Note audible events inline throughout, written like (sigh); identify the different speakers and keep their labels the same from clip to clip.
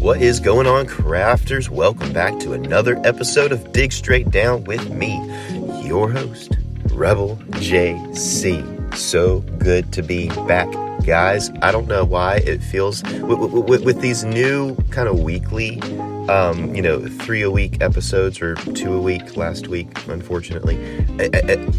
Speaker 1: What is going on, crafters? Welcome back to another episode of Dig Straight Down with me, your host, Rebel JC. So good to be back, guys. I don't know why it feels with, with, with these new kind of weekly, um, you know, three a week episodes or two a week last week, unfortunately.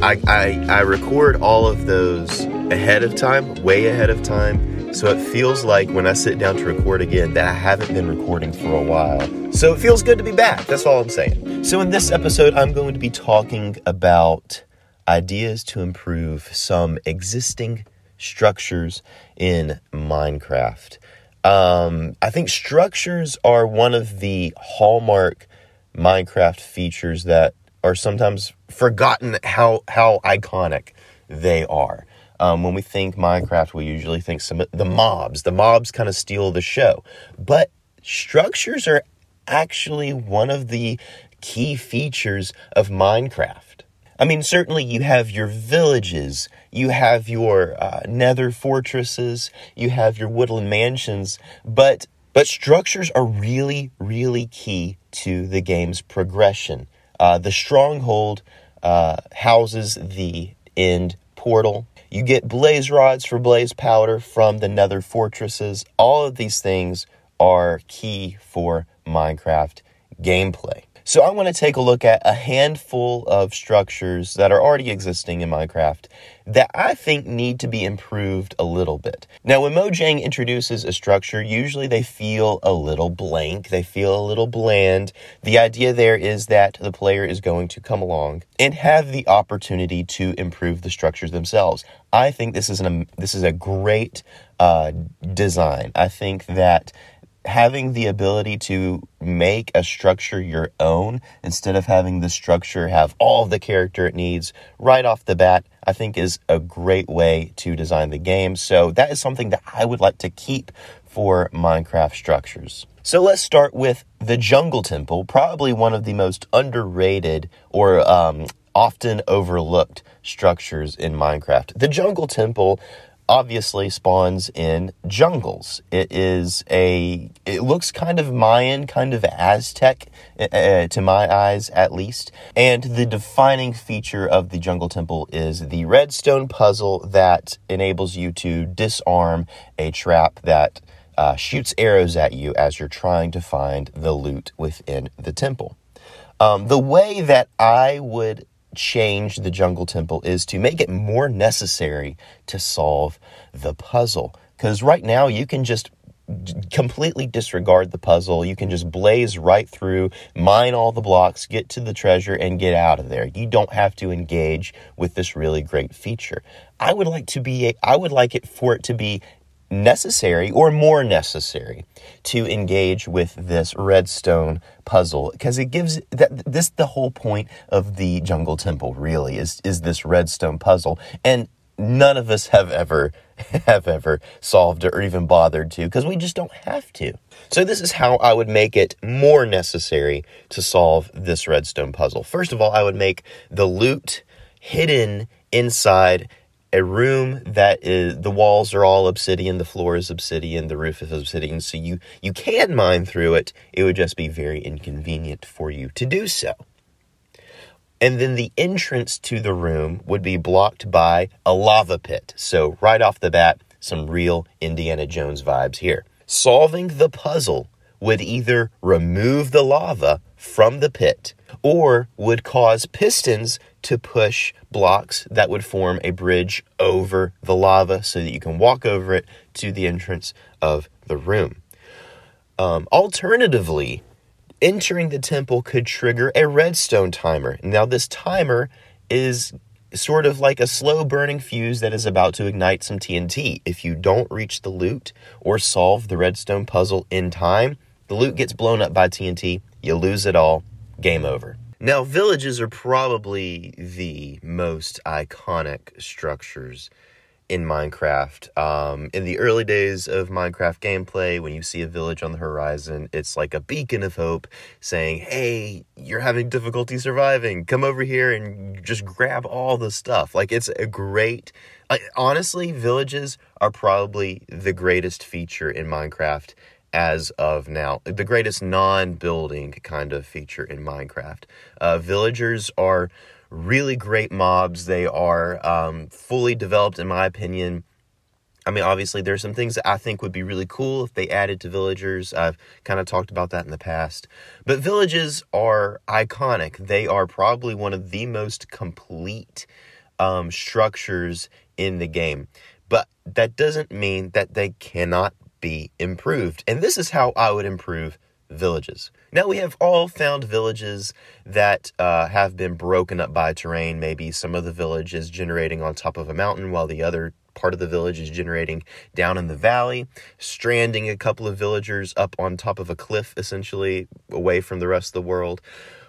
Speaker 1: I, I, I record all of those ahead of time, way ahead of time so it feels like when I sit down to record again that I haven't been recording for a while. So it feels good to be back. That's all I'm saying. So in this episode, I'm going to be talking about ideas to improve some existing structures in Minecraft. Um, I think structures are one of the hallmark Minecraft features that are sometimes forgotten how how iconic they are. Um, when we think Minecraft, we usually think some the mobs. The mobs kind of steal the show, but structures are actually one of the key features of Minecraft. I mean, certainly you have your villages, you have your uh, nether fortresses, you have your woodland mansions, but but structures are really, really key to the game's progression. Uh, the stronghold uh, houses the end portal you get blaze rods for blaze powder from the nether fortresses. All of these things are key for Minecraft gameplay. So I want to take a look at a handful of structures that are already existing in Minecraft that I think need to be improved a little bit. Now, when Mojang introduces a structure, usually they feel a little blank, they feel a little bland. The idea there is that the player is going to come along and have the opportunity to improve the structures themselves. I think this is an this is a great uh, design. I think that having the ability to make a structure your own instead of having the structure have all the character it needs right off the bat, I think is a great way to design the game. So that is something that I would like to keep for Minecraft structures. So let's start with the Jungle Temple, probably one of the most underrated or um, often overlooked structures in Minecraft. The Jungle Temple obviously spawns in jungles. It is a, it looks kind of Mayan, kind of Aztec uh, uh, to my eyes at least. And the defining feature of the jungle temple is the redstone puzzle that enables you to disarm a trap that uh, shoots arrows at you as you're trying to find the loot within the temple. Um, the way that I would change the jungle temple is to make it more necessary to solve the puzzle. Because right now you can just completely disregard the puzzle. You can just blaze right through, mine all the blocks, get to the treasure, and get out of there. You don't have to engage with this really great feature. I would like to be I would like it for it to be necessary or more necessary to engage with this redstone puzzle because it gives that this the whole point of the jungle temple really is is this redstone puzzle and none of us have ever (laughs) have ever solved it or even bothered to because we just don't have to. So this is how I would make it more necessary to solve this redstone puzzle. First of all, I would make the loot hidden inside a room that is the walls are all obsidian, the floor is obsidian, the roof is obsidian, so you you can mine through it. It would just be very inconvenient for you to do so. And then the entrance to the room would be blocked by a lava pit. So right off the bat, some real Indiana Jones vibes here. Solving the puzzle would either remove the lava from the pit or would cause pistons to push blocks that would form a bridge over the lava so that you can walk over it to the entrance of the room. Um, alternatively, entering the temple could trigger a redstone timer. Now, this timer is sort of like a slow burning fuse that is about to ignite some TNT. If you don't reach the loot or solve the redstone puzzle in time, the loot gets blown up by TNT, you lose it all, game over. Now, villages are probably the most iconic structures in Minecraft. Um, in the early days of Minecraft gameplay, when you see a village on the horizon, it's like a beacon of hope saying, Hey, you're having difficulty surviving. Come over here and just grab all the stuff. Like, it's a great. honestly, villages are probably the greatest feature in Minecraft as of now. The greatest non building kind of feature in Minecraft. Uh, villagers are really great mobs. They are um, fully developed, in my opinion. I mean, obviously, there's some things that I think would be really cool if they added to villagers. I've kind of talked about that in the past. But villages are iconic. They are probably one of the most complete um, structures in the game. But that doesn't mean that they cannot be improved. And this is how I would improve villages. Now, we have all found villages that uh, have been broken up by terrain. Maybe some of the village is generating on top of a mountain while the other part of the village is generating down in the valley, stranding a couple of villagers up on top of a cliff, essentially away from the rest of the world.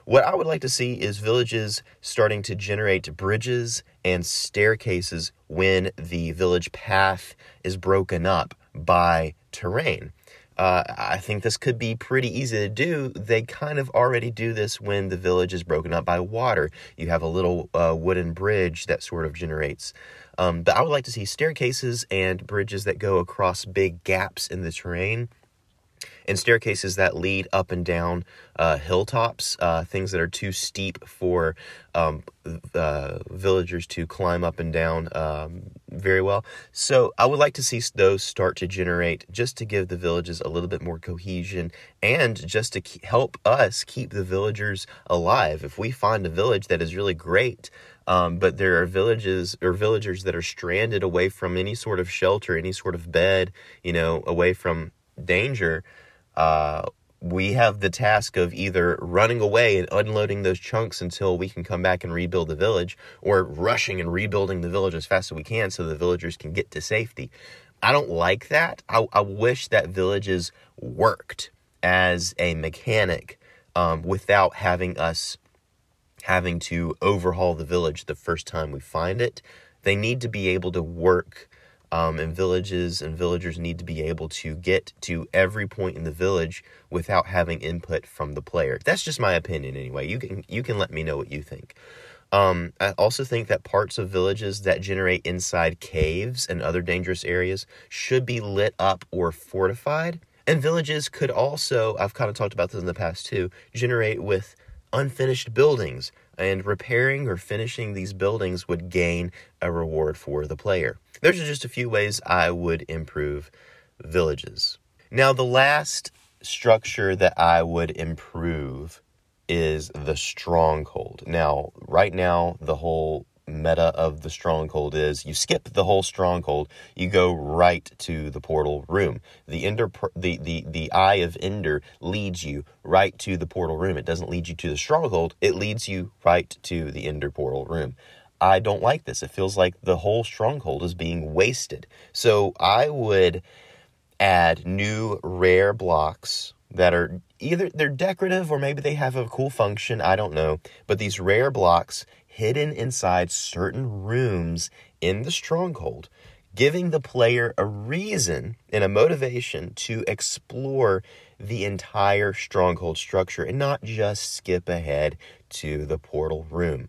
Speaker 1: What I would like to see is villages starting to generate bridges and staircases when the village path is broken up by terrain. Uh, I think this could be pretty easy to do. They kind of already do this when the village is broken up by water. You have a little uh, wooden bridge that sort of generates. Um, but I would like to see staircases and bridges that go across big gaps in the terrain and staircases that lead up and down uh, hilltops, uh, things that are too steep for um, villagers to climb up and down um, very well. So I would like to see those start to generate just to give the villages a little bit more cohesion and just to help us keep the villagers alive. If we find a village that is really great, um, but there are villages or villagers that are stranded away from any sort of shelter, any sort of bed, you know, away from danger uh, we have the task of either running away and unloading those chunks until we can come back and rebuild the village, or rushing and rebuilding the village as fast as we can so the villagers can get to safety. I don't like that. I, I wish that villages worked as a mechanic um, without having us having to overhaul the village the first time we find it. They need to be able to work um, and villages and villagers need to be able to get to every point in the village without having input from the player. That's just my opinion, anyway. You can you can let me know what you think. Um, I also think that parts of villages that generate inside caves and other dangerous areas should be lit up or fortified. And villages could also, I've kind of talked about this in the past too, generate with unfinished buildings. And repairing or finishing these buildings would gain a reward for the player. Those are just a few ways I would improve villages. Now, the last structure that I would improve is the stronghold. Now, right now, the whole meta of the stronghold is you skip the whole stronghold, you go right to the portal room. The ender the, the the eye of Ender leads you right to the portal room. It doesn't lead you to the stronghold, it leads you right to the Ender portal room. I don't like this. It feels like the whole stronghold is being wasted. So I would add new rare blocks that are either they're decorative or maybe they have a cool function, I don't know. But these rare blocks hidden inside certain rooms in the stronghold, giving the player a reason and a motivation to explore the entire stronghold structure and not just skip ahead to the portal room.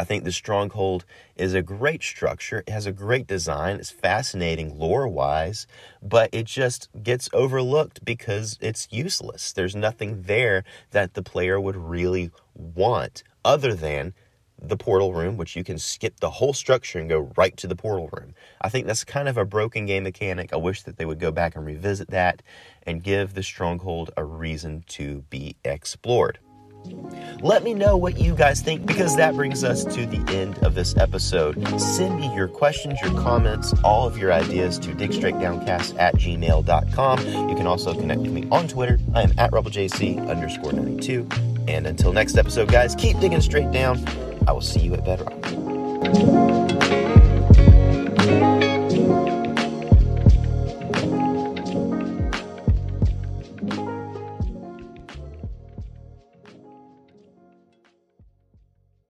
Speaker 1: I think the Stronghold is a great structure. It has a great design. It's fascinating lore wise, but it just gets overlooked because it's useless. There's nothing there that the player would really want other than the portal room, which you can skip the whole structure and go right to the portal room. I think that's kind of a broken game mechanic. I wish that they would go back and revisit that and give the Stronghold a reason to be explored. Let me know what you guys think because that brings us to the end of this episode. Send me your questions, your comments, all of your ideas to digstraightdowncast at gmail.com. You can also connect with me on Twitter. I am at RebbelJC underscore 92. And until next episode, guys, keep digging straight down. I will see you at Bedrock.